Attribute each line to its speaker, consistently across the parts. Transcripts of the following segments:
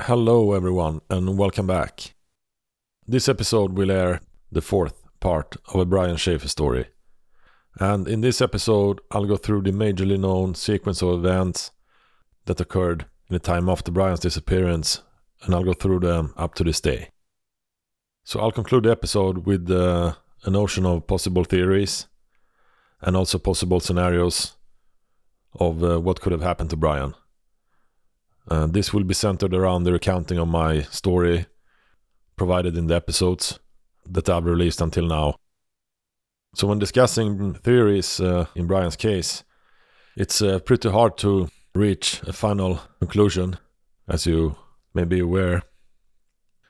Speaker 1: Hello, everyone, and welcome back. This episode will air the fourth part of a Brian Shaffer story. And in this episode, I'll go through the majorly known sequence of events that occurred in the time after Brian's disappearance, and I'll go through them up to this day. So I'll conclude the episode with uh, a notion of possible theories and also possible scenarios of uh, what could have happened to Brian. Uh, this will be centered around the recounting of my story provided in the episodes that I've released until now. So, when discussing theories uh, in Brian's case, it's uh, pretty hard to reach a final conclusion, as you may be aware.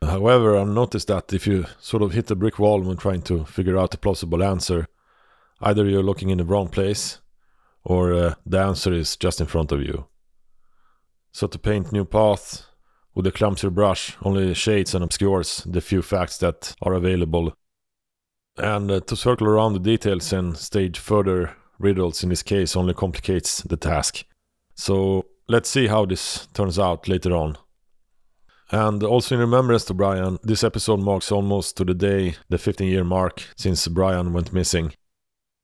Speaker 1: However, I've noticed that if you sort of hit a brick wall when trying to figure out a plausible answer, either you're looking in the wrong place or uh, the answer is just in front of you. So to paint new paths with a clumsy brush only shades and obscures the few facts that are available. And uh, to circle around the details and stage further riddles in this case only complicates the task. So let's see how this turns out later on. And also in remembrance to Brian, this episode marks almost to the day the 15 year mark since Brian went missing.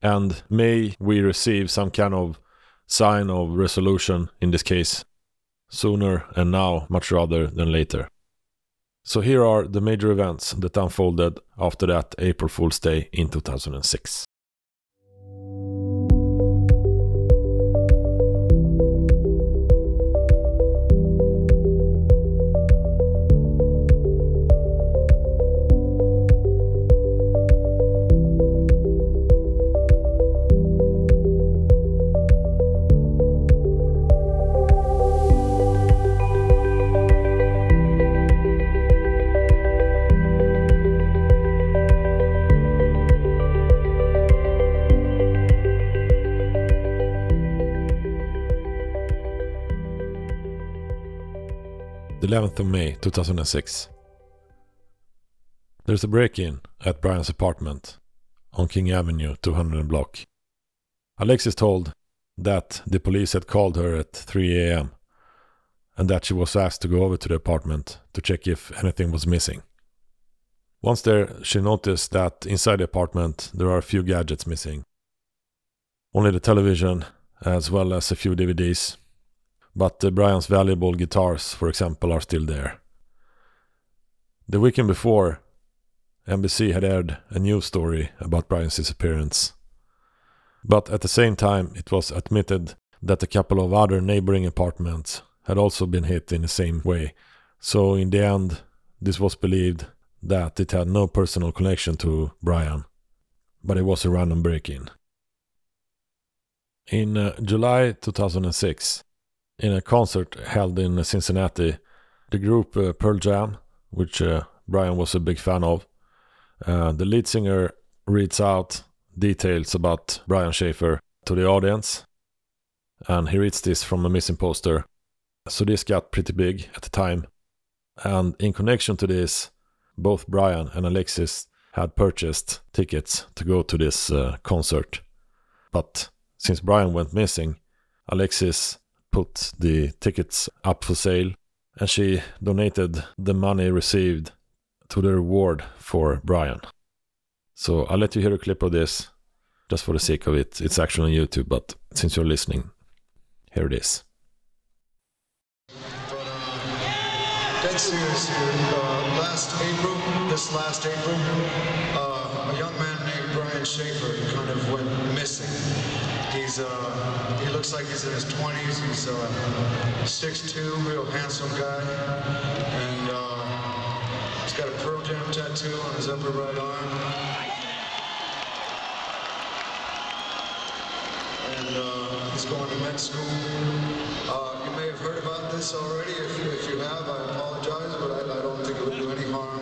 Speaker 1: And may we receive some kind of sign of resolution in this case sooner and now much rather than later. So here are the major events that unfolded after that April Fool's Day in 2006. 11th of May 2006. There's a break in at Brian's apartment on King Avenue 200 block. Alexis told that the police had called her at 3 a.m. and that she was asked to go over to the apartment to check if anything was missing. Once there, she noticed that inside the apartment there are a few gadgets missing. Only the television, as well as a few DVDs, but uh, Brian's valuable guitars, for example, are still there. The weekend before, NBC had aired a news story about Brian's disappearance. But at the same time, it was admitted that a couple of other neighboring apartments had also been hit in the same way. So, in the end, this was believed that it had no personal connection to Brian, but it was a random break in. In uh, July 2006, in a concert held in Cincinnati. The group uh, Pearl Jam, which uh, Brian was a big fan of, uh, the lead singer reads out details about Brian Shaffer to the audience, and he reads this from a missing poster. So this got pretty big at the time, and in connection to this, both Brian and Alexis had purchased tickets to go to this uh, concert. But since Brian went missing, Alexis put the tickets up for sale and she donated the money received to the reward for Brian. So I'll let you hear a clip of this just for the sake of it. It's actually on YouTube, but since you're listening, here it is.
Speaker 2: serious here. Uh, last April, this last April, uh, a young man named Brian Shaffer kind of went missing. He's uh, looks like he's in his 20s. He's uh, 6'2", real handsome guy, and uh, he's got a Pearl Jam tattoo on his upper right arm. And uh, he's going to med school. Uh, you may have heard about this already. If, if you have, I apologize, but I, I don't think it would do any harm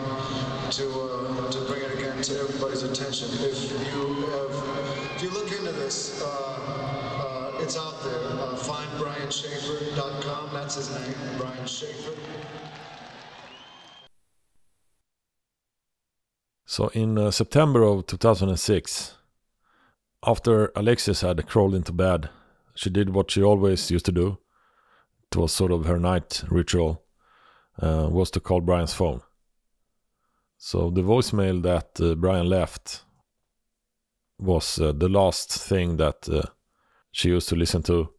Speaker 2: to uh, to bring it again to everybody's attention. If you have, if you look into this, uh, it's out there. Uh, findbrianshaffer.com. That's his name, Brian Shaffer.
Speaker 1: So in uh, September of 2006, after Alexis had crawled into bed, she did what she always used to do. It was sort of her night ritual. uh, was to call Brian's phone. So the voicemail that uh, Brian left was uh, the last thing that uh, she used to listen to.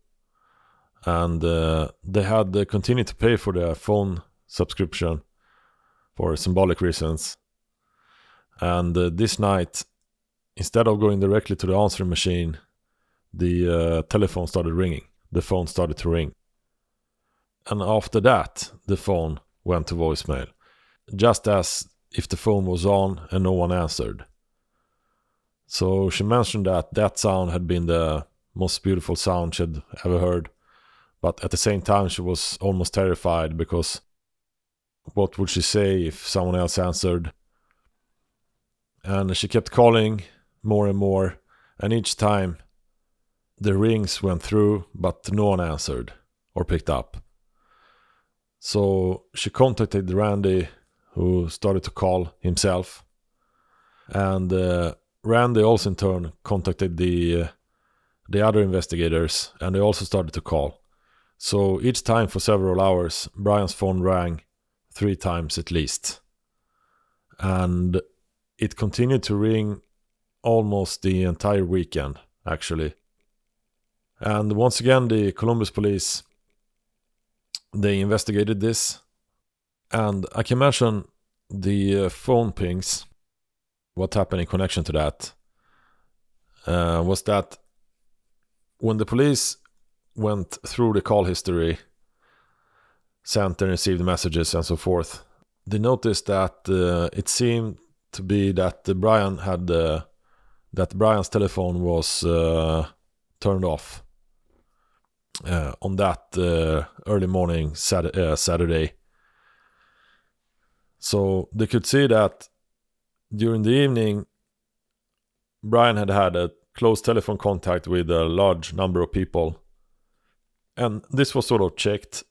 Speaker 1: And uh, they had uh, continued to pay for their phone subscription for symbolic reasons. And uh, this night, instead of going directly to the answering machine, the uh, telephone started ringing. The phone started to ring. And after that, the phone went to voicemail, just as if the phone was on and no one answered. So she mentioned that that sound had been the most beautiful sound she'd ever heard. But at the same time, she was almost terrified because what would she say if someone else answered? And she kept calling more and more, and each time the rings went through, but no one answered or picked up. So she contacted Randy, who started to call himself. And uh, Randy also in turn contacted the uh, the other investigators, and they also started to call. So each time for several hours, Brian's phone rang three times at least. And it continued to ring almost the entire weekend, actually. And once again, the Columbus police they investigated this, and I can mention the uh, phone pings. What happened in connection to that uh, was that when the police went through the call history, sent and received messages and so forth, they noticed that uh, it seemed to be that Brian had uh, that Brian's telephone was uh, turned off uh, on that uh, early morning Sat- uh, Saturday. So they could see that during the evening, Brian had had a close telephone contact with a large number of people. And this was sort of checked.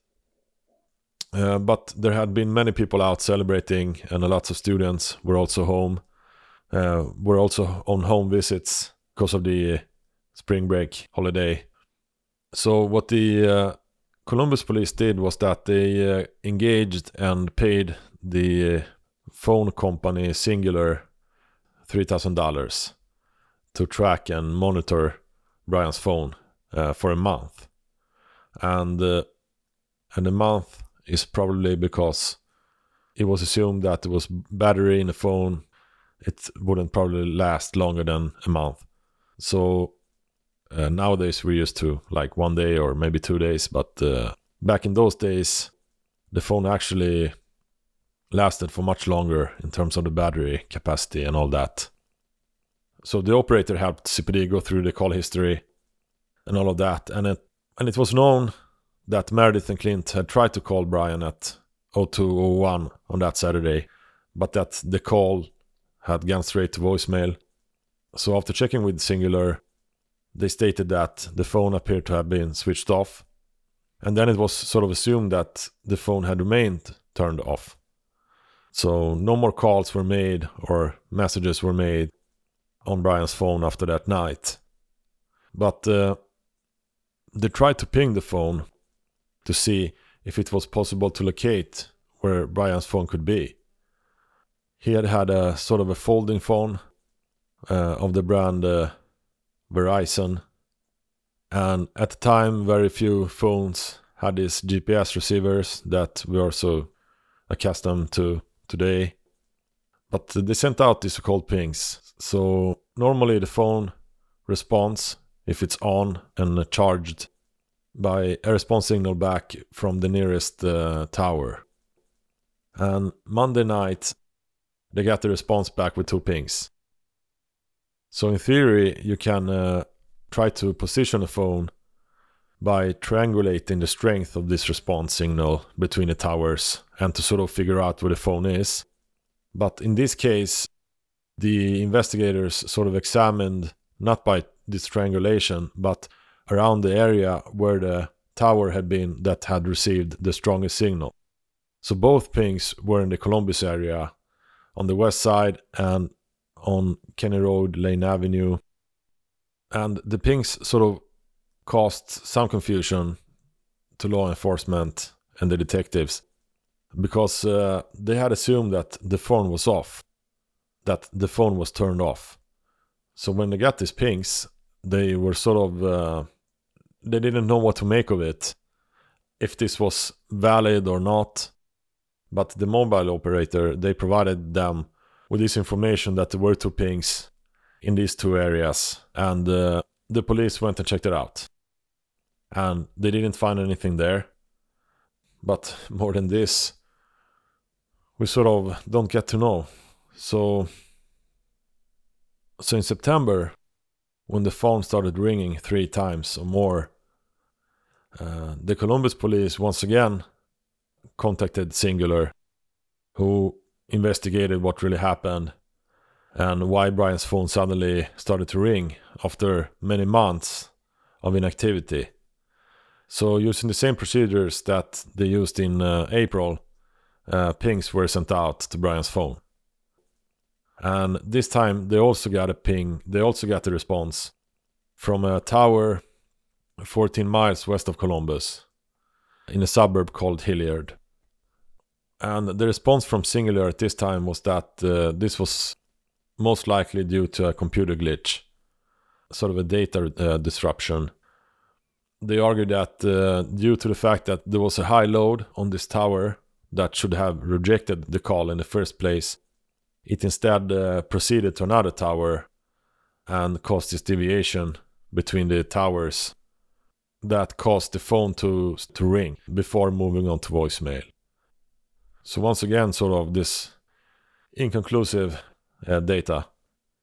Speaker 1: Uh, but there had been many people out celebrating, and lots of students were also home. Uh, were also on home visits because of the spring break holiday. So what the uh, Columbus police did was that they uh, engaged and paid the phone company Cingular $3,000 to track and monitor Brian's phone uh, for a month. And uh, and a month is probably because it was assumed that there was battery in the phone. It wouldn't probably last longer than a month. So uh, nowadays we're used to like one day or maybe two days, but uh, back in those days, the phone actually lasted for much longer in terms of the battery capacity and all that. So the operator helped CPD go through the call history and all of that, and it and it was known that Meredith and Clint had tried to call Brian at 0201 on that Saturday, but that the call had gone straight to voicemail. So after checking with Cingular, they stated that the phone appeared to have been switched off. And then it was sort of assumed that the phone had remained turned off. So no more calls were made or messages were made on Brian's phone after that night. But uh, they tried to ping the phone to see if it was possible to locate where Brian's phone could be. He had had a sort of a folding phone uh, of the brand uh, Verizon. And at the time, very few phones had these GPS receivers that we are so accustomed to today. But they sent out these so-called pings. So normally the phone responds if it's on and charged by a response signal back from the nearest uh, tower. And Monday night, they got the response back with two pings. So in theory, you can uh, try to position a phone by triangulating the strength of this response signal between the towers and to sort of figure out where the phone is. But in this case, the investigators sort of examined not by this triangulation, but around the area where the tower had been that had received the strongest signal. So both pings were in the Columbus area on the west side and on Kenny Road, Lane Avenue. And the pings sort of caused some confusion to law enforcement and the detectives. Because uh, they had assumed that the phone was off, that the phone was turned off. So when they got these pings, they were sort of uh, they didn't know what to make of it, if this was valid or not. But the mobile operator they provided them with this information that there were two pings in these two areas, and uh, the police went and checked it out, and they didn't find anything there. But more than this, we sort of don't get to know. So, so in September, when the phone started ringing three times or more, uh, the Columbus police once again contacted Cingular, who investigated what really happened and why Brian's phone suddenly started to ring after many months of inactivity. So, using the same procedures that they used in uh, April, uh, pings were sent out to Brian's phone. And this time they also got a ping, they also got a response from a tower 14 miles west of Columbus in a suburb called Hilliard. And the response from Cingular at this time was that uh, this was most likely due to a computer glitch, sort of a data uh, disruption. They argued that uh, due to the fact that there was a high load on this tower that should have rejected the call in the first place, it instead uh, proceeded to another tower and caused this deviation between the towers that caused the phone to, to ring before moving on to voicemail. So, once again, sort of this inconclusive uh, data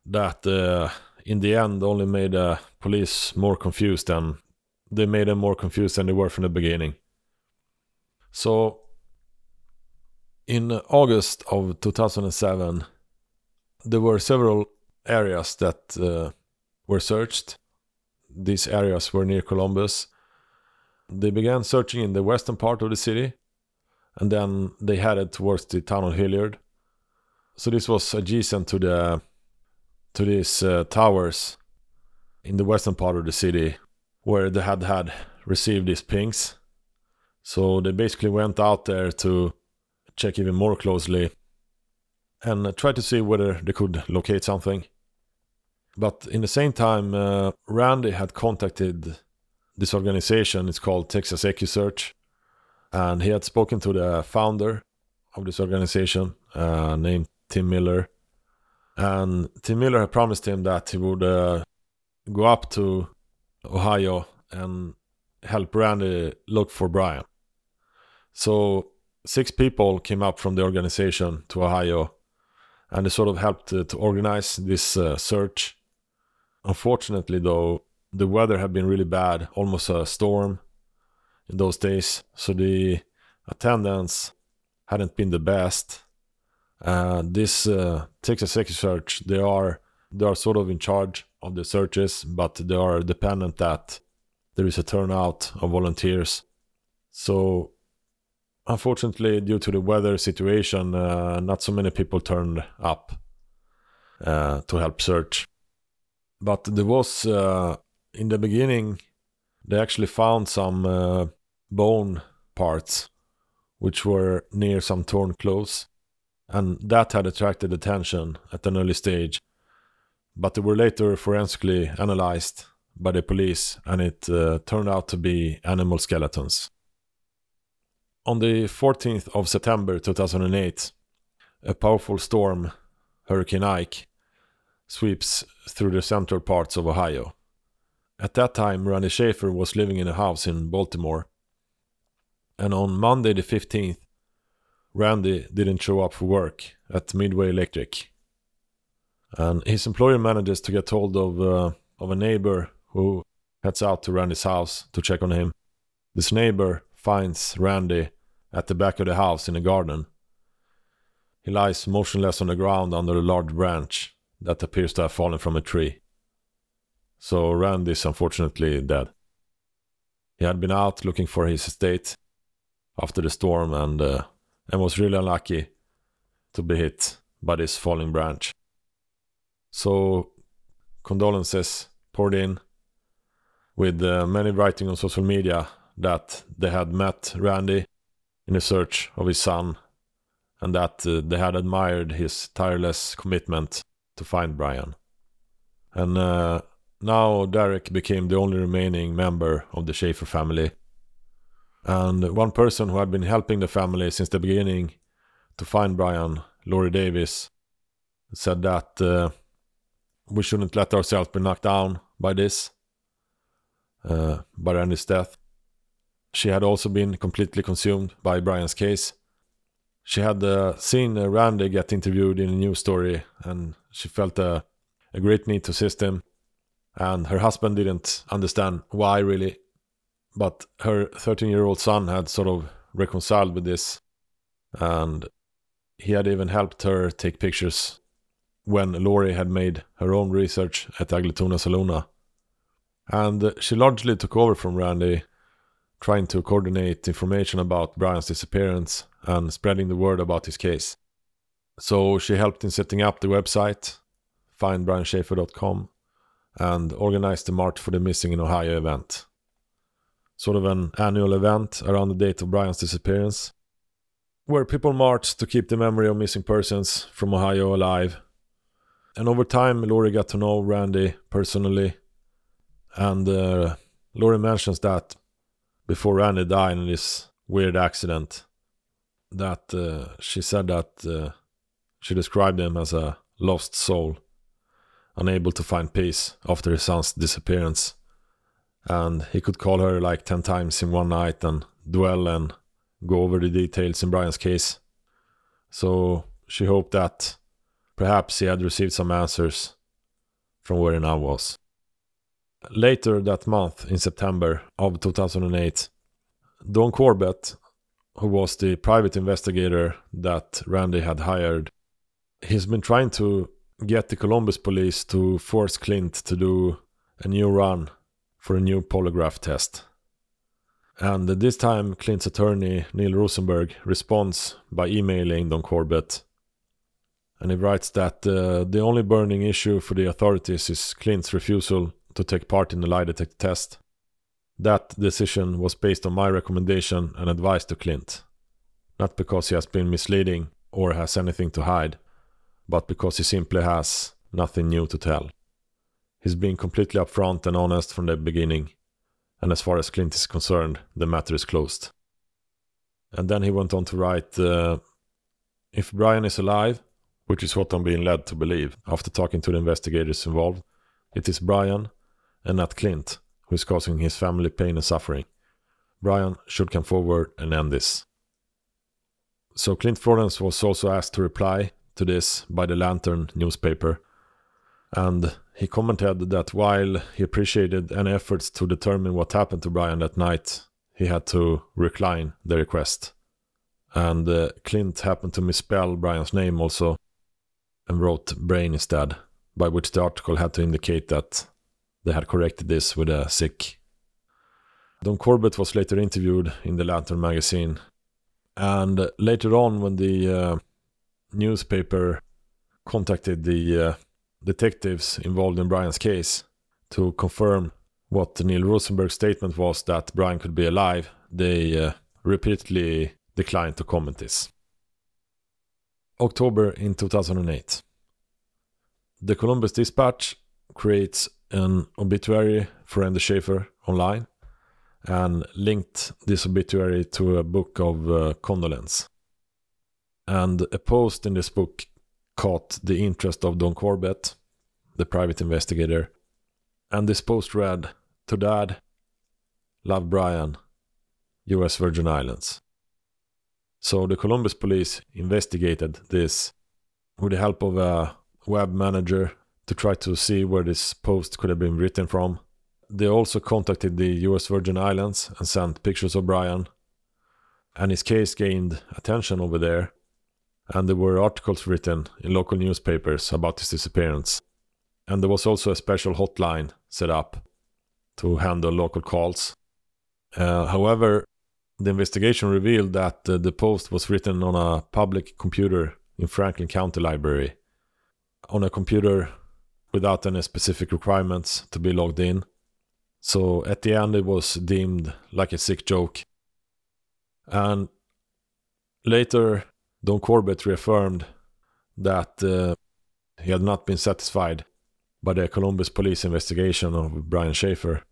Speaker 1: that uh, in the end only made the uh, police more confused than they made them more confused than they were from the beginning. So, in August of 2007, there were several areas that uh, were searched. These areas were near Columbus. They began searching in the western part of the city, and then they headed towards the town of Hilliard. So this was adjacent to the to these uh, towers in the western part of the city where they had had received these pings. So they basically went out there to check even more closely and try to see whether they could locate something. But in the same time, uh, Randy had contacted this organization. It's called Texas EquuSearch, and he had spoken to the founder of this organization, uh, named Tim Miller. And Tim Miller had promised him that he would uh, go up to Ohio and help Randy look for Brian. So six people came up from the organization to Ohio, and they sort of helped to, to organize this uh, search. Unfortunately, though, the weather had been really bad, almost a storm in those days, so the attendance hadn't been the best. Uh, this uh, Texas search, they are they are sort of in charge of the searches, but they are dependent that there is a turnout of volunteers. So unfortunately, due to the weather situation, uh, not so many people turned up uh, to help search. But there was, uh, in the beginning, they actually found some uh, bone parts which were near some torn clothes. And that had attracted attention at an early stage. But they were later forensically analyzed by the police, and it uh, turned out to be animal skeletons. On the 14th of September 2008, a powerful storm, Hurricane Ike, sweeps through the central parts of Ohio. At that time, Randy Shaffer was living in a house in Baltimore. And on Monday the 15th, Randy didn't show up for work at Midway Electric. And his employer manages to get hold of, uh, of a neighbor who heads out to Randy's house to check on him. This neighbor finds Randy at the back of the house in the garden. He lies motionless on the ground under a large branch that appears to have fallen from a tree. So Randy is unfortunately dead. He had been out looking for his estate after the storm and uh, and was really unlucky to be hit by this falling branch. So condolences poured in with uh, many writing on social media that they had met Randy in a search of his son and that uh, they had admired his tireless commitment to find Brian. And uh, now Derek became the only remaining member of the Shaffer family. And one person who had been helping the family since the beginning to find Brian, Laurie Davis, said that uh, we shouldn't let ourselves be knocked down by this, uh, by Randy's death. She had also been completely consumed by Brian's case. She had uh, seen uh, Randy get interviewed in a news story and she felt a, a great need to assist him. And her husband didn't understand why really. But her 13 year old son had sort of reconciled with this. And he had even helped her take pictures when Laurie had made her own research at Ugly Tuna Saloona. And she largely took over from Randy, trying to coordinate information about Brian's disappearance and spreading the word about his case. So she helped in setting up the website, findbrianshaffer.com, and organized the March for the Missing in Ohio event. Sort of an annual event around the date of Brian's disappearance, where people marched to keep the memory of missing persons from Ohio alive. And over time, Lori got to know Randy personally. And uh, Laurie mentions that before Randy died in this weird accident, that uh, she said that uh, she described him as a lost soul, unable to find peace after his son's disappearance. And he could call her like 10 times in one night and dwell and go over the details in Brian's case. So she hoped that perhaps he had received some answers from where he now was. Later that month, in September of 2008, Don Corbett, who was the private investigator that Randy had hired, he's been trying to get the Columbus police to force Clint to do a new run for a new polygraph test. And this time, Clint's attorney, Neil Rosenberg, responds by emailing Don Corbett. And he writes that uh, the only burning issue for the authorities is Clint's refusal to take part in the lie detector test. That decision was based on my recommendation and advice to Clint. Not because he has been misleading or has anything to hide, but because he simply has nothing new to tell. He's been completely upfront and honest from the beginning, and as far as Clint is concerned, the matter is closed. And then he went on to write uh, If Brian is alive, which is what I'm being led to believe after talking to the investigators involved, it is Brian and not Clint who is causing his family pain and suffering. Brian should come forward and end this. So Clint Florence was also asked to reply to this by the Lantern newspaper, and he commented that while he appreciated any efforts to determine what happened to Brian that night, he had to recline the request. And uh, Clint happened to misspell Brian's name also and wrote Brain instead, by which the article had to indicate that they had corrected this with a sic. Don Corbett was later interviewed in the Lantern magazine. And later on, when the uh, newspaper contacted the uh, detectives involved in Brian's case to confirm what Neil Rosenberg's statement was that Brian could be alive, they uh, repeatedly declined to comment this. October in 2008. The Columbus Dispatch creates an obituary for Randy Shaffer online and linked this obituary to a book of uh, condolence. And a post in this book caught the interest of Don Corbett, the private investigator. And this post read, To Dad, Love Brian, US Virgin Islands. So the Columbus police investigated this with the help of a web manager to try to see where this post could have been written from. They also contacted the US Virgin Islands and sent pictures of Brian. And his case gained attention over there. And there were articles written in local newspapers about his disappearance. And there was also a special hotline set up to handle local calls. Uh, however, the investigation revealed that uh, the post was written on a public computer in Franklin County Library. On a computer without any specific requirements to be logged in. So at the end, it was deemed like a sick joke. And Later, Don Corbett reaffirmed that uh, he had not been satisfied by the Columbus police investigation of Brian Shaffer.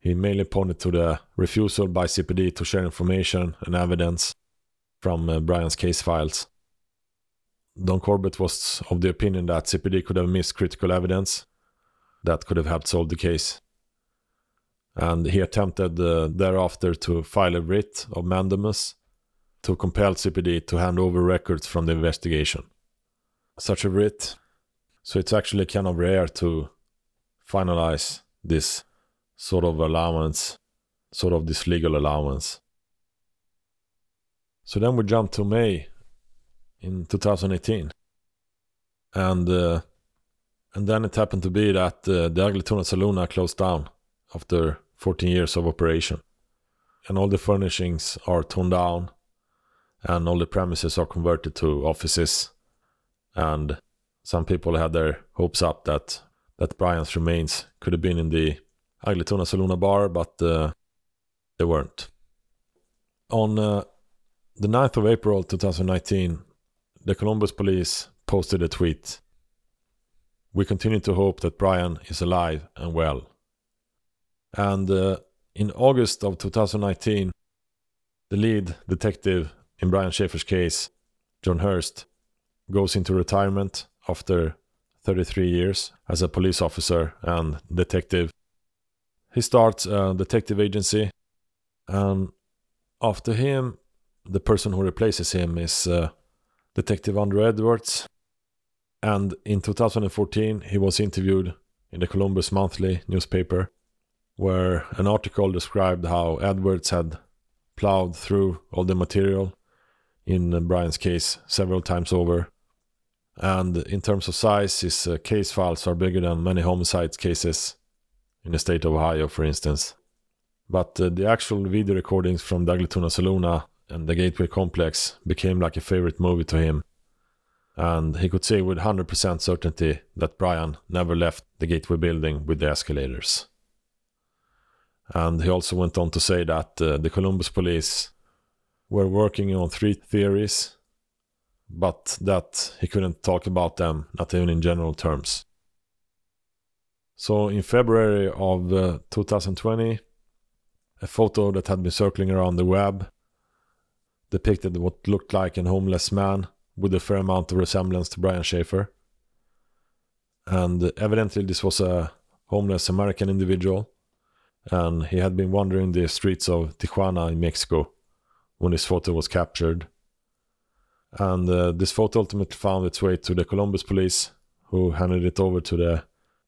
Speaker 1: He mainly pointed to the refusal by CPD to share information and evidence from uh, Brian's case files. Don Corbett was of the opinion that CPD could have missed critical evidence that could have helped solve the case. And he attempted uh, thereafter to file a writ of mandamus to compel CPD to hand over records from the investigation. Such a writ, so it's actually kind of rare to finalize this sort of allowance, sort of this legal allowance. So then we jump to May in 2018. And uh, and then it happened to be that uh, the Ugly Tuna Saloon closed down after 14 years of operation. And all the furnishings are torn down and all the premises are converted to offices. And some people had their hopes up that that Brian's remains could have been in the Ugly Tuna Saloon bar, but uh, they weren't. On uh, the 9th of April 2019, the Columbus police posted a tweet. We continue to hope that Brian is alive and well. And uh, in August of 2019, the lead detective in Brian Shaffer's case, John Hurst, goes into retirement after 33 years as a police officer and detective. He starts a detective agency, and after him, the person who replaces him is uh, Detective Andrew Edwards. And in 2014, he was interviewed in the Columbus Monthly newspaper, where an article described how Edwards had plowed through all the material in Brian's case several times over. And in terms of size, his uh, case files are bigger than many homicide cases in the state of Ohio, for instance. But uh, the actual video recordings from the Ugly Tuna Saloon and the Gateway complex became like a favorite movie to him. And he could say with 100% certainty that Brian never left the Gateway building with the escalators. And he also went on to say that uh, the Columbus police were working on three theories, but that he couldn't talk about them, not even in general terms. So in February of uh, 2020, a photo that had been circling around the web depicted what looked like an homeless man with a fair amount of resemblance to Brian Shaffer. And evidently, this was a homeless American individual, and he had been wandering the streets of Tijuana in Mexico when this photo was captured. And uh, this photo ultimately found its way to the Columbus police, who handed it over to the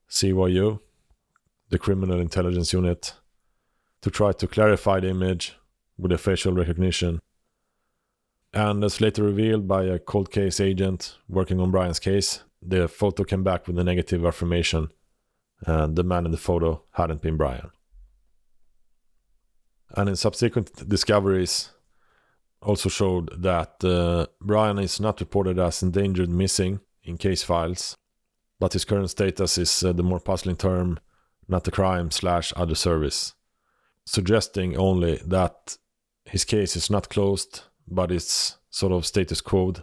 Speaker 1: CIU, the Criminal Intelligence Unit, to try to clarify the image with a facial recognition and as later revealed by a cold case agent working on Brian's case, the photo came back with a negative affirmation, and the man in the photo hadn't been Brian. And in subsequent discoveries, also showed that uh, Brian is not reported as endangered missing in case files, but his current status is uh, the more puzzling term not a crime slash other service, suggesting only that his case is not closed but it's sort of status quo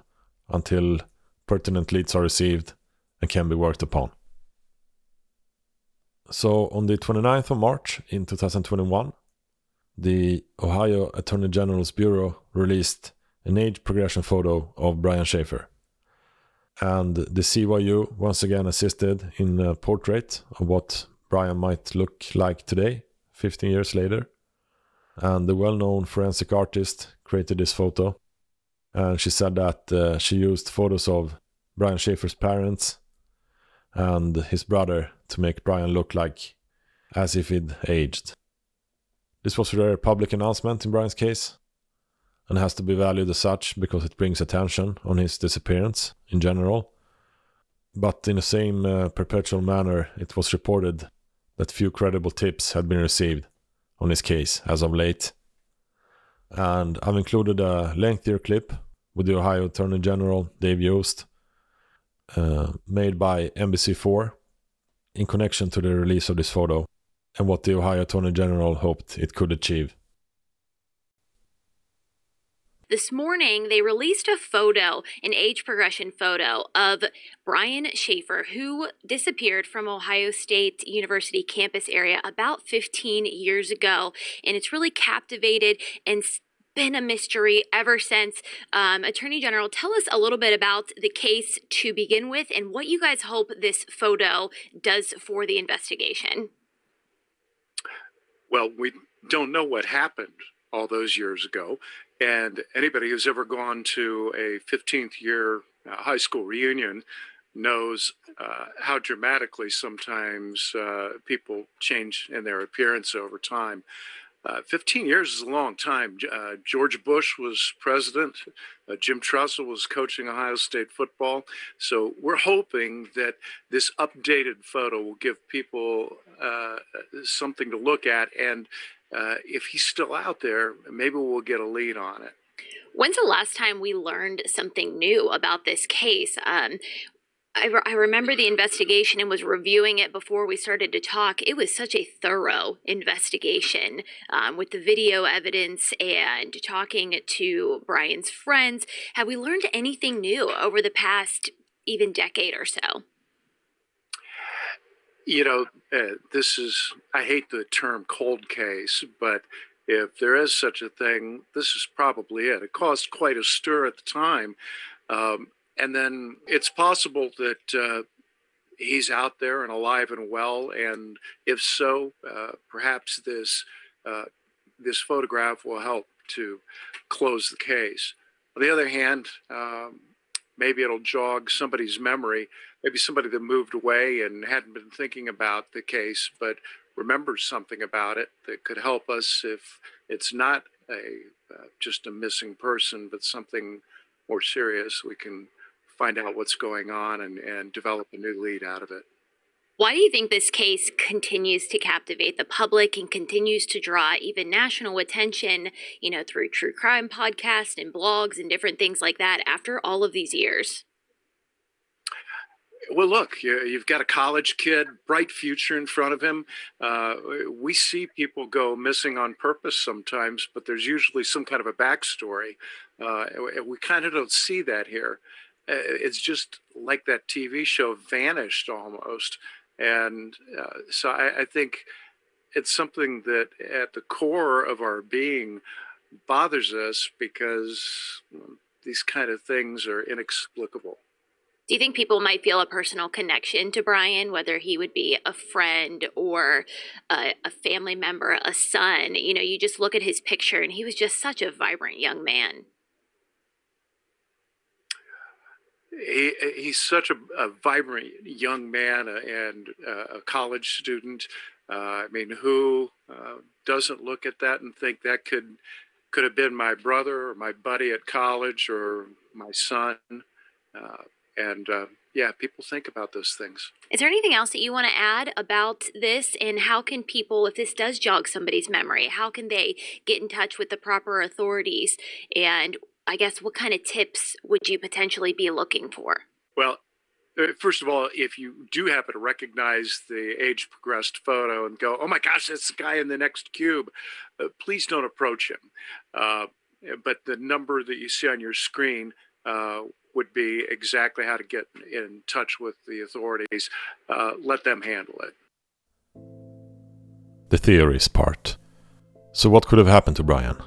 Speaker 1: until pertinent leads are received and can be worked upon. So on the 29th of March in 2021, the Ohio Attorney General's Bureau released an age progression photo of Brian Shaffer. And the CIU once again assisted in a portrait of what Brian might look like today, 15 years later. And the well known forensic artist created this photo. And she said that uh, she used photos of Brian Shaffer's parents and his brother to make Brian look like as if he'd aged. This was a rare public announcement in Brian's case and has to be valued as such because it brings attention on his disappearance in general. But in the same uh, perpetual manner, it was reported that few credible tips had been received on his case as of late. And I've included a lengthier clip with the Ohio Attorney General Dave Yost, uh, made by NBC4 in connection to the release of this photo and what the Ohio Attorney General hoped it could achieve.
Speaker 3: This morning, they released a photo, an age progression photo of Brian Shaffer, who disappeared from Ohio State University campus area about 15 years ago. And it's really captivated and been a mystery ever since. Um, Attorney General, tell us a little bit about the case to begin with and what you guys hope this photo does for the investigation.
Speaker 4: Well, we don't know what happened all those years ago. And anybody who's ever gone to a 15th year uh, high school reunion knows uh, how dramatically sometimes uh, people change in their appearance over time. Uh, 15 years is a long time. Uh, George Bush was president. Uh, Jim Tressel was coaching Ohio State football. So we're hoping that this updated photo will give people something to look at. And uh, if he's still out there, maybe we'll get a lead on it.
Speaker 3: When's the last time we learned something new about this case? Um, I, re- I remember the investigation and was reviewing it before we started to talk. It was such a thorough investigation um, with the video evidence and talking to Brian's friends. Have we learned anything new over the past even decade or so?
Speaker 4: You know, uh, this is, I hate the term cold case, but if there is such a thing, this is probably it. It caused quite a stir at the time. Um, and then it's possible that uh, he's out there and alive and well. And if so, uh, perhaps this uh, this photograph will help to close the case. On the other hand, um, maybe it'll jog somebody's memory, maybe somebody that moved away and hadn't been thinking about the case, but remembers something about it that could help us if it's not a uh, just a missing person, but something more serious. We can find out what's going on and, and develop a new lead out of it.
Speaker 3: Why do you think this case continues to captivate the public and continues to draw even national attention, you know, through true crime podcasts and blogs and different things like that after all of these years?
Speaker 4: Well, look, you've got a college kid, bright future in front of him. Uh, we see people go missing on purpose sometimes, but there's usually some kind of a backstory. Uh, we kind of don't see that here. Uh, it's just like that TV show vanished almost. And uh, so I, I, think it's something that at the core of our being bothers us because these kind of things are inexplicable.
Speaker 3: Do you think people might feel a personal connection to Brian, whether he would be a friend or a, a family member, a son? You know, you just look at his picture and he was just such a vibrant young man.
Speaker 4: He, he's such a, a, vibrant young man and uh, a college student. Uh, I mean, who uh, doesn't look at that and think that could could have been my brother or my buddy at college or my son? Uh, and uh, yeah, people think about those things.
Speaker 3: Is there anything else that you want to add about this? And how can people, if this does jog somebody's memory, how can they get in touch with the proper authorities and I guess what kind of tips would you potentially be looking for?
Speaker 4: Well, uh, first of all, if you do happen to recognize the age progressed photo and go, oh my gosh, that's the guy in the next cube, uh, please don't approach him. Uh, but the number that you see on your screen uh, would be exactly how to get in touch with the authorities. Uh, let them handle it.
Speaker 1: The theories part. So, what could have happened to Brian?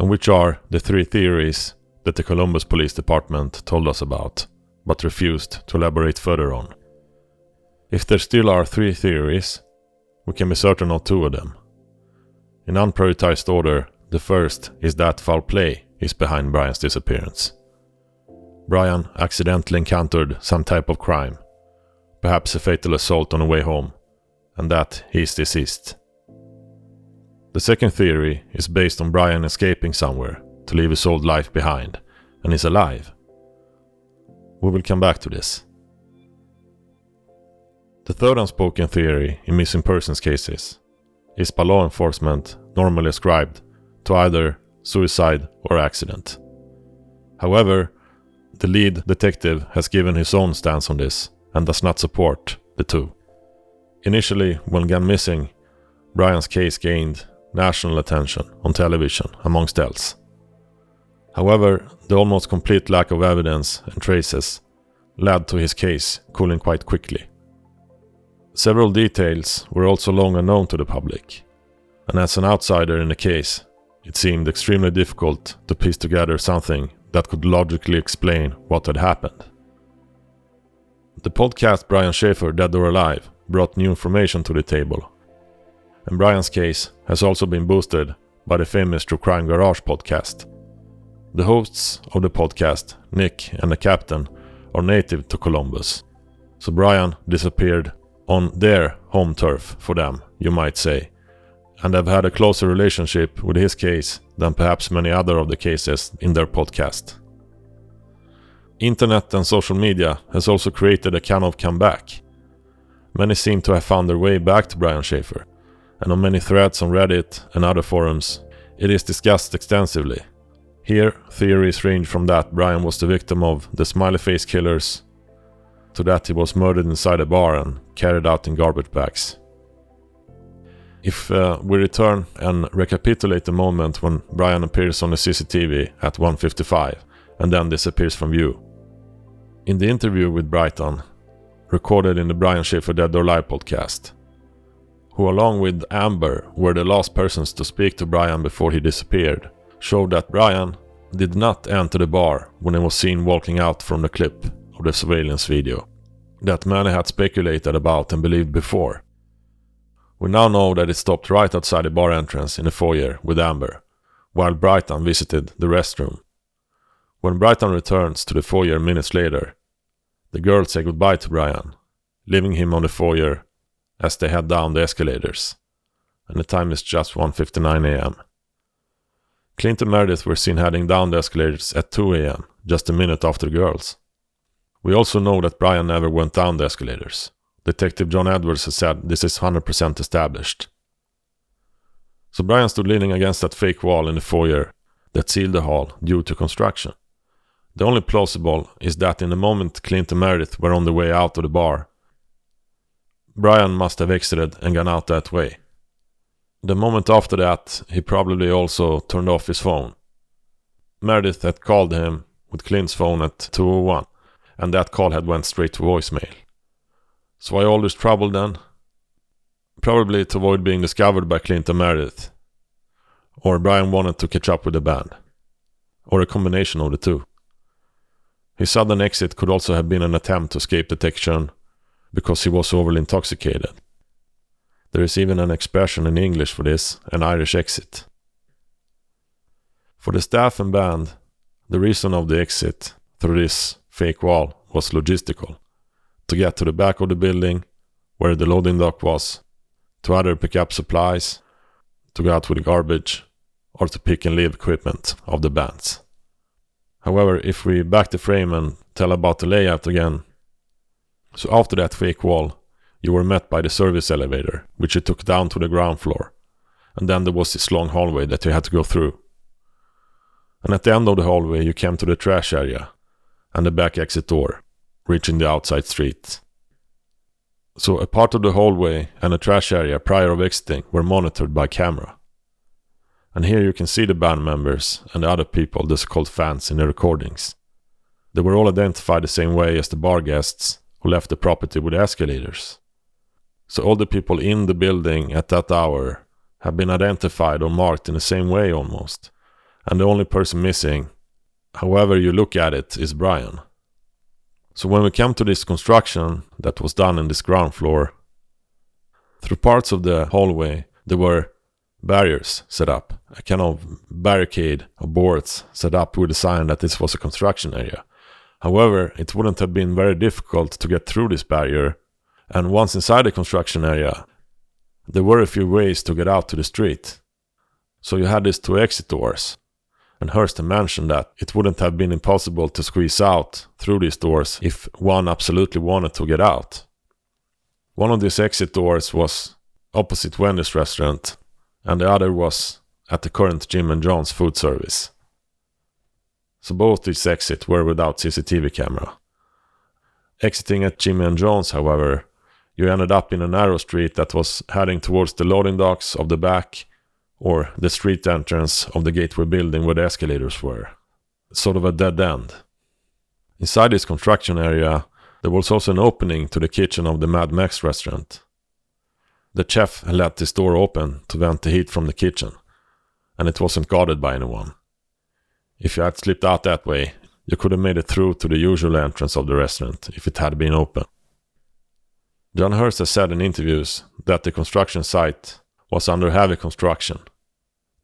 Speaker 1: And which are the three theories that the Columbus Police Department told us about, but refused to elaborate further on. If there still are three theories, we can be certain of two of them. In unprioritized order, the first is that foul play is behind Brian's disappearance. Brian accidentally encountered some type of crime, perhaps a fatal assault on the way home, and that he is deceased. The second theory is based on Brian escaping somewhere to leave his old life behind, and is alive. We will come back to this. The third unspoken theory in missing persons cases is by law enforcement normally ascribed to either suicide or accident. However, the lead detective has given his own stance on this and does not support the two. Initially, when gone missing, Brian's case gained national attention on television, amongst else. However, the almost complete lack of evidence and traces led to his case cooling quite quickly. Several details were also long unknown to the public, and as an outsider in the case, it seemed extremely difficult to piece together something that could logically explain what had happened. The podcast Brian Shaffer Dead or Alive brought new information to the table, and Brian's case has also been boosted by the famous True Crime Garage podcast. The hosts of the podcast, Nick and the captain, are native to Columbus, so Brian disappeared on their home turf for them, you might say, and have had a closer relationship with his case than perhaps many other of the cases in their podcast. Internet and social media has also created a kind of comeback. Many seem to have found their way back to Brian Shaffer, and on many threads on Reddit and other forums, it is discussed extensively. Here, theories range from that Brian was the victim of the smiley face killers to that he was murdered inside a bar and carried out in garbage bags. If uh, we return and recapitulate the moment when Brian appears on the CCTV at 1:55 and then disappears from view. In the interview with Brighton, recorded in the Brian Shaffer Dead or Alive podcast, who along with Amber were the last persons to speak to Brian before he disappeared, showed that Brian did not enter the bar when he was seen walking out from the clip of the surveillance video that many had speculated about and believed before. We now know that it stopped right outside the bar entrance in the foyer with Amber, while Brighton visited the restroom. When Brighton returns to the foyer minutes later, the girls say goodbye to Brian, leaving him on the foyer as they head down the escalators, and the time is just 1:59 a.m. Clint and Meredith were seen heading down the escalators at 2 a.m., just a minute after the girls. We also know that Brian never went down the escalators. Detective John Edwards has said this is 100% established. So Brian stood leaning against that fake wall in the foyer that sealed the hall due to construction. The only plausible is that in the moment Clint and Meredith were on the way out of the bar, Brian must have exited and gone out that way. The moment after that, he probably also turned off his phone. Meredith had called him with Clint's phone at 201, and that call had went straight to voicemail. So why all this trouble then? Probably to avoid being discovered by Clint and Meredith. Or Brian wanted to catch up with the band. Or a combination of the two. His sudden exit could also have been an attempt to escape detection because he was overly intoxicated. There is even an expression in English for this, an Irish exit. For the staff and band, the reason of the exit through this fake wall was logistical to get to the back of the building where the loading dock was, to either pick up supplies, to go out with garbage, or to pick and leave equipment of the bands. However, if we back the frame and tell about the layout again, so after that fake wall, you were met by the service elevator, which you took down to the ground floor, and then there was this long hallway that you had to go through. And at the end of the hallway, you came to the trash area and the back exit door, reaching the outside street. So a part of the hallway and a trash area prior of exiting were monitored by camera. And here you can see the band members and the other people, the so-called fans in the recordings. They were all identified the same way as the bar guests who left the property with escalators. So all the people in the building at that hour have been identified or marked in the same way almost. And the only person missing, however you look at it, is Brian. So when we come to this construction that was done in this ground floor, through parts of the hallway there were barriers set up, a kind of barricade of boards set up with a sign that this was a construction area. However, it wouldn't have been very difficult to get through this barrier, and once inside the construction area, there were a few ways to get out to the street. So you had these two exit doors, and Hurston mentioned that it wouldn't have been impossible to squeeze out through these doors if one absolutely wanted to get out. One of these exit doors was opposite Wendy's restaurant, and the other was at the current Jim and John's food service. So both these exits were without CCTV camera. Exiting at Jimmy and John's, however, you ended up in a narrow street that was heading towards the loading docks of the back or the street entrance of the gateway building where the escalators were. sort of a dead end. Inside this construction area, there was also an opening to the kitchen of the Mad Mex restaurant. The chef had left this door open to vent the heat from the kitchen, and it wasn't guarded by anyone. If you had slipped out that way, you could have made it through to the usual entrance of the restaurant if it had been open. John Hurst has said in interviews that the construction site was under heavy construction,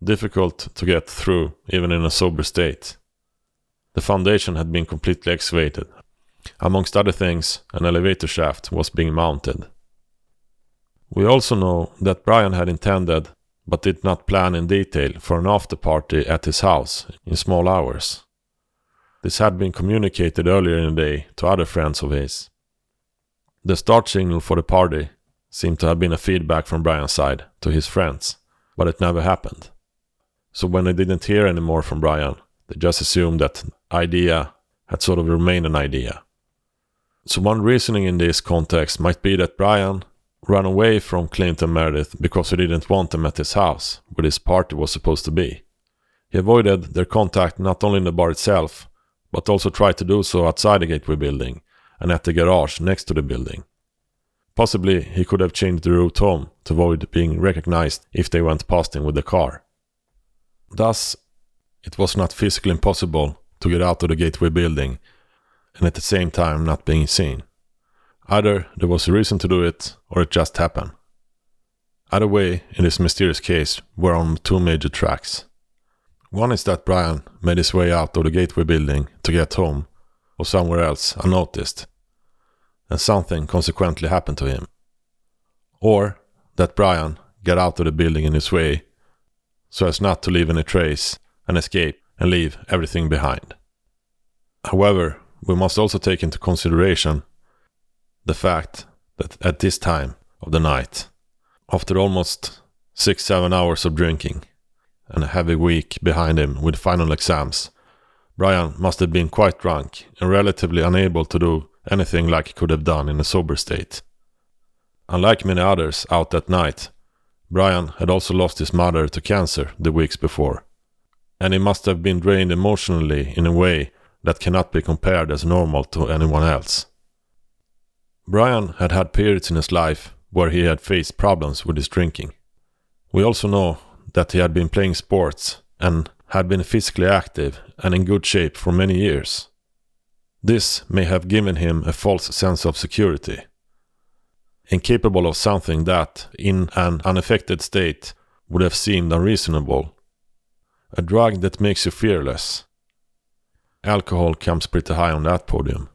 Speaker 1: difficult to get through even in a sober state. The foundation had been completely excavated. Amongst other things, an elevator shaft was being mounted. We also know that Brian had intended, but did not plan in detail, for an after party at his house in small hours. This had been communicated earlier in the day to other friends of his. The start signal for the party seemed to have been a feedback from Brian's side to his friends, but it never happened. So when they didn't hear any more from Brian, they just assumed that idea had sort of remained an idea. So one reasoning in this context might be that Brian ran away from Clint and Meredith because he didn't want them at his house, where this party was supposed to be. He avoided their contact not only in the bar itself, but also tried to do so outside the Gateway building and at the garage next to the building. Possibly he could have changed the route home to avoid being recognized if they went past him with the car. Thus, it was not physically impossible to get out of the Gateway building and at the same time not being seen. Either there was a reason to do it or it just happened. Either way, in this mysterious case, we're on two major tracks. One is that Brian made his way out of the Gateway building to get home or somewhere else unnoticed, and something consequently happened to him. Or that Brian got out of the building in his way so as not to leave any trace and escape and leave everything behind. However, we must also take into consideration the fact that at this time of the night, after almost six, seven hours of drinking and a heavy week behind him with final exams, Brian must have been quite drunk and relatively unable to do anything like he could have done in a sober state. Unlike many others out that night, Brian had also lost his mother to cancer the weeks before, and he must have been drained emotionally in a way that cannot be compared as normal to anyone else. Brian had had periods in his life where he had faced problems with his drinking. We also know that he had been playing sports and had been physically active and in good shape for many years. This may have given him a false sense of security. Incapable of something that, in an unaffected state, would have seemed unreasonable. A drug that makes you fearless. Alcohol comes pretty high on that podium.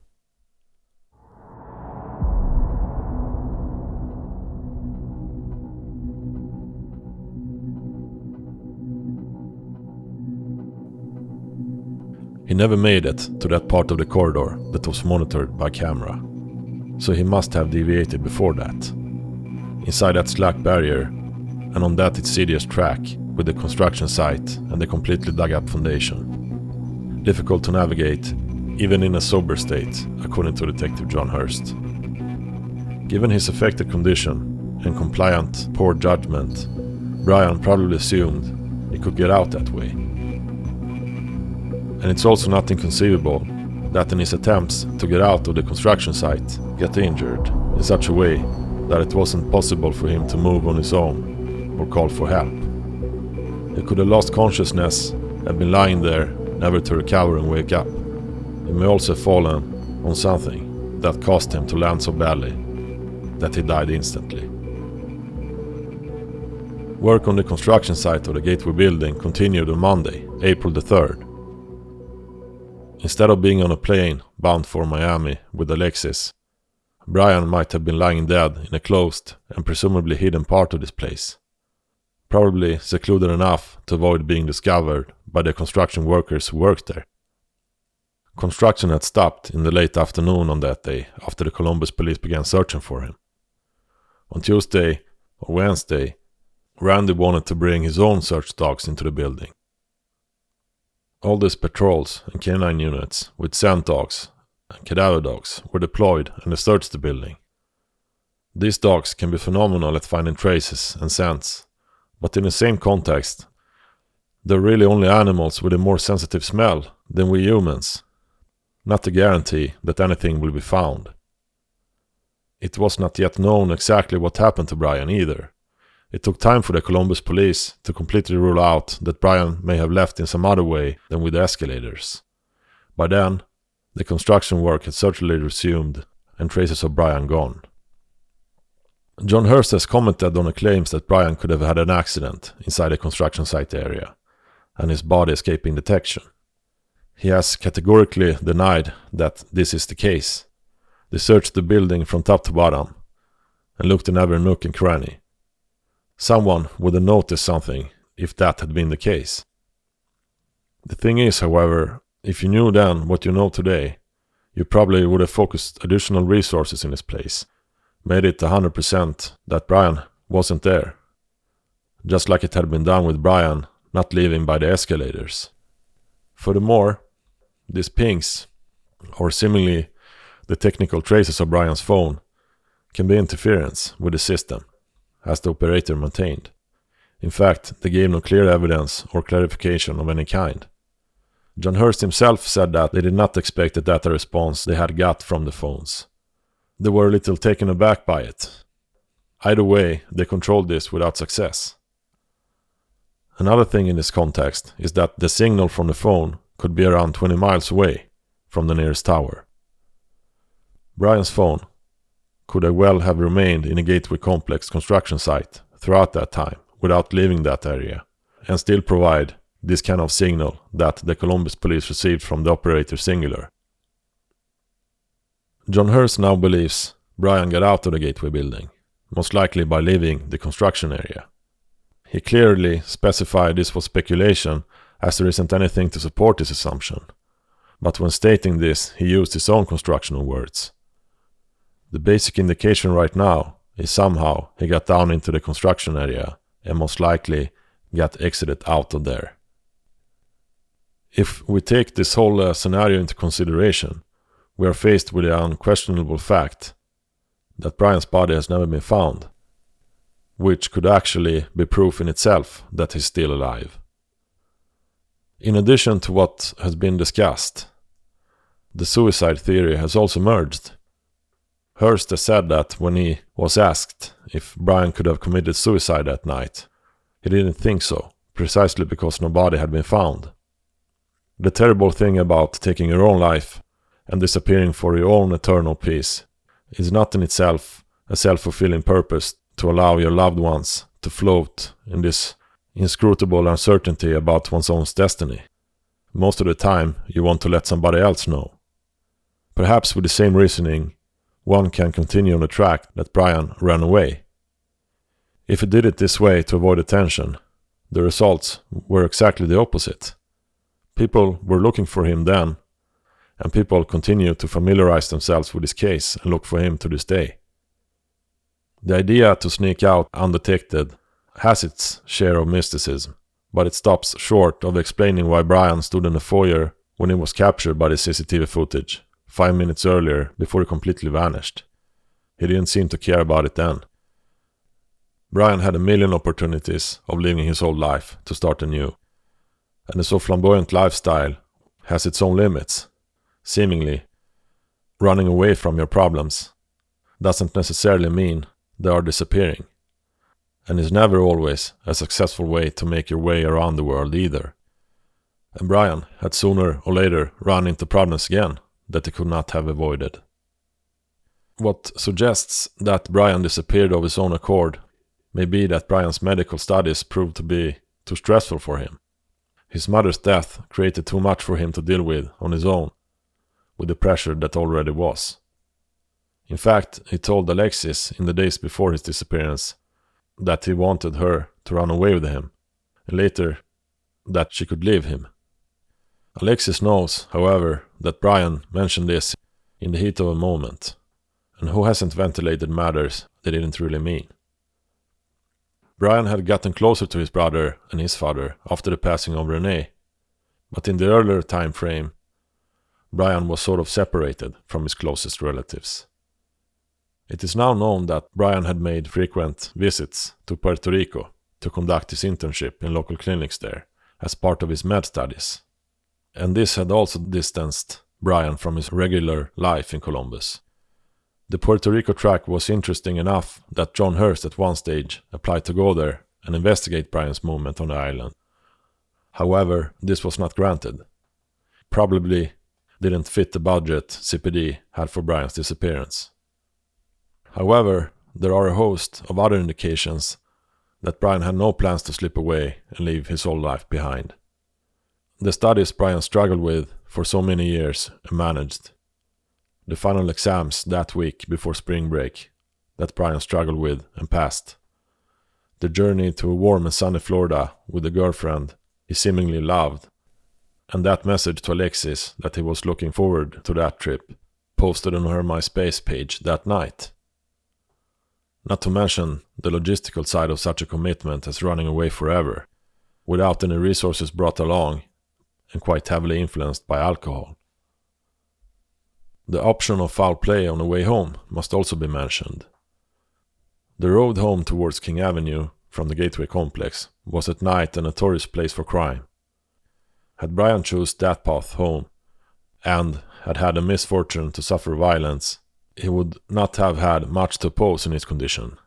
Speaker 1: He never made it to that part of the corridor that was monitored by camera, so he must have deviated before that. Inside that slack barrier, and on that insidious track with the construction site and the completely dug up foundation. Difficult to navigate, even in a sober state, according to Detective John Hurst. Given his affected condition and compliant poor judgment, Brian probably assumed he could get out that way and it's also not inconceivable that in his attempts to get out of the construction site, get injured in such a way that it wasn't possible for him to move on his own or call for help. He could have lost consciousness and been lying there, never to recover and wake up. He may also have fallen on something that caused him to land so badly that he died instantly. Work on the construction site of the Gateway building continued on Monday, April the 3rd, Instead of being on a plane bound for Miami with Alexis, Brian might have been lying dead in a closed and presumably hidden part of this place. Probably secluded enough to avoid being discovered by the construction workers who worked there. Construction had stopped in the late afternoon on that day after the Columbus police began searching for him. On Tuesday or Wednesday, Randy wanted to bring his own search dogs into the building. All these patrols and canine units with scent dogs and cadaver dogs were deployed and searched the building. These dogs can be phenomenal at finding traces and scents, but in the same context, they're really only animals with a more sensitive smell than we humans, not a guarantee that anything will be found. It was not yet known exactly what happened to Brian either. It took time for the Columbus police to completely rule out that Brian may have left in some other way than with the escalators. By then, the construction work had certainly resumed and traces of Brian gone. John Hurst has commented on the claims that Brian could have had an accident inside the construction site area and his body escaping detection. He has categorically denied that this is the case. They searched the building from top to bottom and looked in every nook and cranny. Someone would have noticed something if that had been the case. The thing is, however, if you knew then what you know today, you probably would have focused additional resources in this place, made it 100% that Brian wasn't there. Just like it had been done with Brian not leaving by the escalators. Furthermore, these pings, or seemingly the technical traces of Brian's phone, can be interference with the system, as the operator maintained. In fact, they gave no clear evidence or clarification of any kind. John Hurst himself said that they did not expect the data response they had got from the phones. They were a little taken aback by it. Either way, they controlled this without success. Another thing in this context is that the signal from the phone could be around 20 miles away from the nearest tower. Brian's phone could I well have remained in a Gateway Complex construction site throughout that time without leaving that area and still provide this kind of signal that the Columbus police received from the operator Cingular. John Hurst now believes Brian got out of the Gateway building, most likely by leaving the construction area. He clearly specified this was speculation, as there isn't anything to support this assumption. But when stating this, he used his own constructional words. The basic indication right now is somehow he got down into the construction area and most likely got exited out of there. If we take this whole uh, scenario into consideration, we are faced with the unquestionable fact that Brian's body has never been found which could actually be proof in itself that he's still alive. In addition to what has been discussed, the suicide theory has also emerged. Hurst said that when he was asked if Brian could have committed suicide that night, he didn't think so, precisely because no body had been found. The terrible thing about taking your own life and disappearing for your own eternal peace is not in itself a self fulfilling purpose to allow your loved ones to float in this inscrutable uncertainty about one's own destiny. Most of the time, you want to let somebody else know. Perhaps with the same reasoning, one can continue on the track that Brian ran away. If he did it this way to avoid attention, the results were exactly the opposite. People were looking for him then, and people continue to familiarize themselves with his case and look for him to this day. The idea to sneak out undetected has its share of mysticism, but it stops short of explaining why Brian stood in the foyer when he was captured by the CCTV footage, five minutes earlier before he completely vanished. He didn't seem to care about it then. Brian had a million opportunities of living his old life to start anew, and a so flamboyant lifestyle has its own limits. Seemingly, running away from your problems doesn't necessarily mean they are disappearing. And is never always a successful way to make your way around the world either. And Brian had sooner or later run into problems again that he could not have avoided. What suggests that Brian disappeared of his own accord may be that Brian's medical studies proved to be too stressful for him. His mother's death created too much for him to deal with on his own, with the pressure that already was. In fact, he told Alexis in the days before his disappearance that he wanted her to run away with him, and later that she could leave him. Alexis knows, however, that Brian mentioned this in the heat of a moment, and who hasn't ventilated matters they didn't really mean. Brian had gotten closer to his brother and his father after the passing of Renee, but in the earlier time frame, Brian was sort of separated from his closest relatives. It is now known that Brian had made frequent visits to Puerto Rico to conduct his internship in local clinics there as part of his med studies. And this had also distanced Brian from his regular life in Columbus. The Puerto Rico track was interesting enough that John Hurst at one stage applied to go there and investigate Brian's movement on the island. However, this was not granted. Probably didn't fit the budget CPD had for Brian's disappearance. However, there are a host of other indications that Brian had no plans to slip away and leave his old life behind. The studies Brian struggled with for so many years and managed the final exams that week before spring break that Brian struggled with and passed. The journey to a warm and sunny Florida with a girlfriend he seemingly loved, and that message to Alexis that he was looking forward to that trip posted on her MySpace page that night. Not to mention the logistical side of such a commitment as running away forever, without any resources brought along, and quite heavily influenced by alcohol. The option of foul play on the way home must also be mentioned. The road home towards King Avenue from the Gateway complex was at night a notorious place for crime. Had Brian chose that path home and had had the misfortune to suffer violence, he would not have had much to oppose in his condition.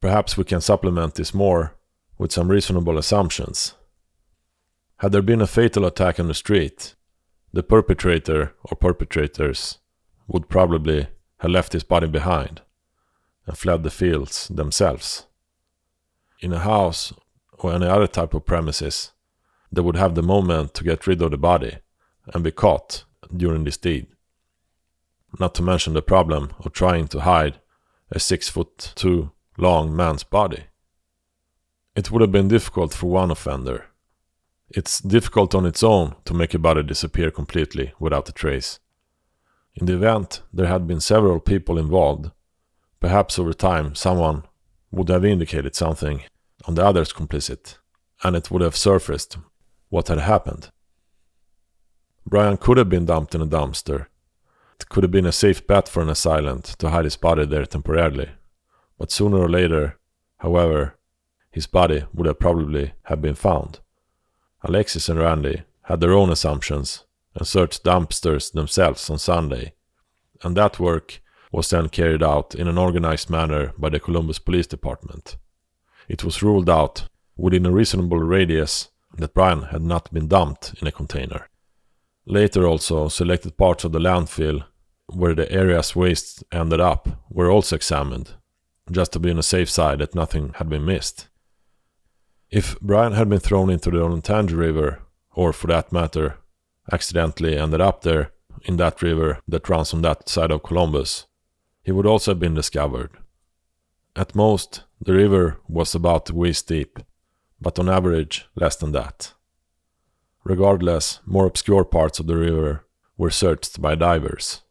Speaker 1: Perhaps we can supplement this more with some reasonable assumptions. Had there been a fatal attack on the street, the perpetrator or perpetrators would probably have left his body behind and fled the fields themselves. In a house or any other type of premises, they would have the moment to get rid of the body and be caught during this deed. Not to mention the problem of trying to hide a six foot two long man's body. It would have been difficult for one offender it's difficult on its own to make a body disappear completely without a trace. In the event there had been several people involved, perhaps over time someone would have indicated something on the other's complicit, and it would have surfaced what had happened. Brian could have been dumped in a dumpster. It could have been a safe bet for an assailant to hide his body there temporarily. But sooner or later, however, his body would have probably have been found. Alexis and Randy had their own assumptions and searched dumpsters themselves on Sunday, and that work was then carried out in an organized manner by the Columbus Police Department. It was ruled out within a reasonable radius that Brian had not been dumped in a container. Later also, selected parts of the landfill where the area's waste ended up were also examined, just to be on the safe side that nothing had been missed. If Brian had been thrown into the Olentangy River, or for that matter, accidentally ended up there in that river that runs on that side of Columbus, he would also have been discovered. At most, the river was about waist deep, but on average less than that. Regardless, more obscure parts of the river were searched by divers.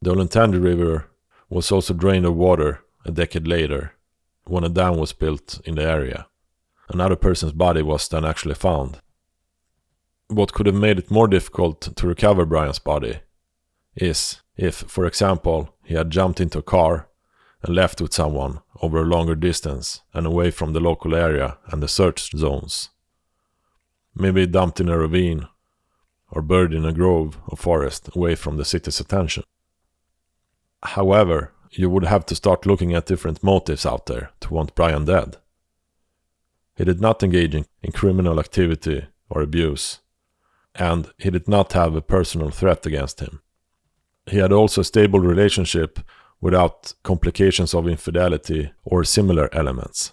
Speaker 1: The Olentangy River was also drained of water a decade later, when a dam was built in the area another person's body was then actually found. What could have made it more difficult to recover Brian's body is if, for example, he had jumped into a car and left with someone over a longer distance and away from the local area and the search zones. Maybe dumped in a ravine or buried in a grove or forest away from the city's attention. However, you would have to start looking at different motives out there to want Brian dead. He did not engage in, in criminal activity or abuse, and he did not have a personal threat against him. He had also a stable relationship without complications of infidelity or similar elements.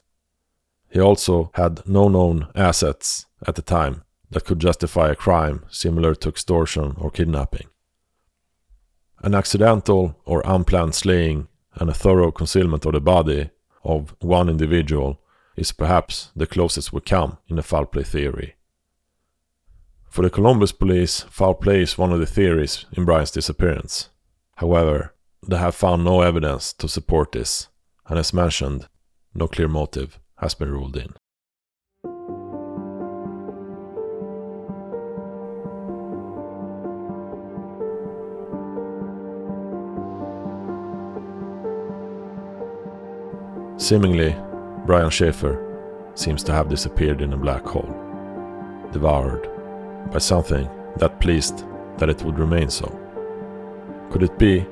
Speaker 1: He also had no known assets at the time that could justify a crime similar to extortion or kidnapping. An accidental or unplanned slaying and a thorough concealment of the body of one individual is perhaps the closest we come in a foul play theory. For the Columbus police, foul play is one of the theories in Brian's disappearance. However, they have found no evidence to support this, and as mentioned, no clear motive has been ruled in. Seemingly, Brian Shaffer seems to have disappeared in a black hole. devoured by something that pleased that it would remain so. Could it be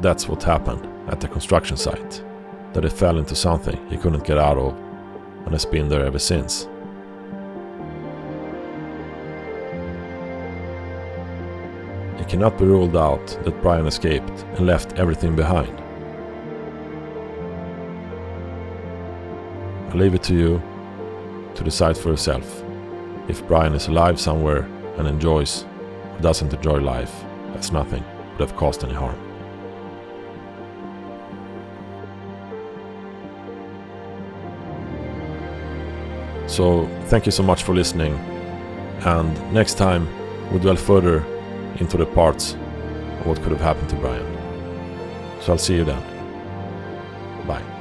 Speaker 1: that's what happened at the construction site? That it fell into something he couldn't get out of and has been there ever since? It cannot be ruled out that Brian escaped and left everything behind. I leave it to you to decide for yourself if Brian is alive somewhere and enjoys or doesn't enjoy life as nothing would have caused any harm. So, thank you so much for listening, and next time we dwell further into the parts of what could have happened to Brian. So I'll see you then. Bye.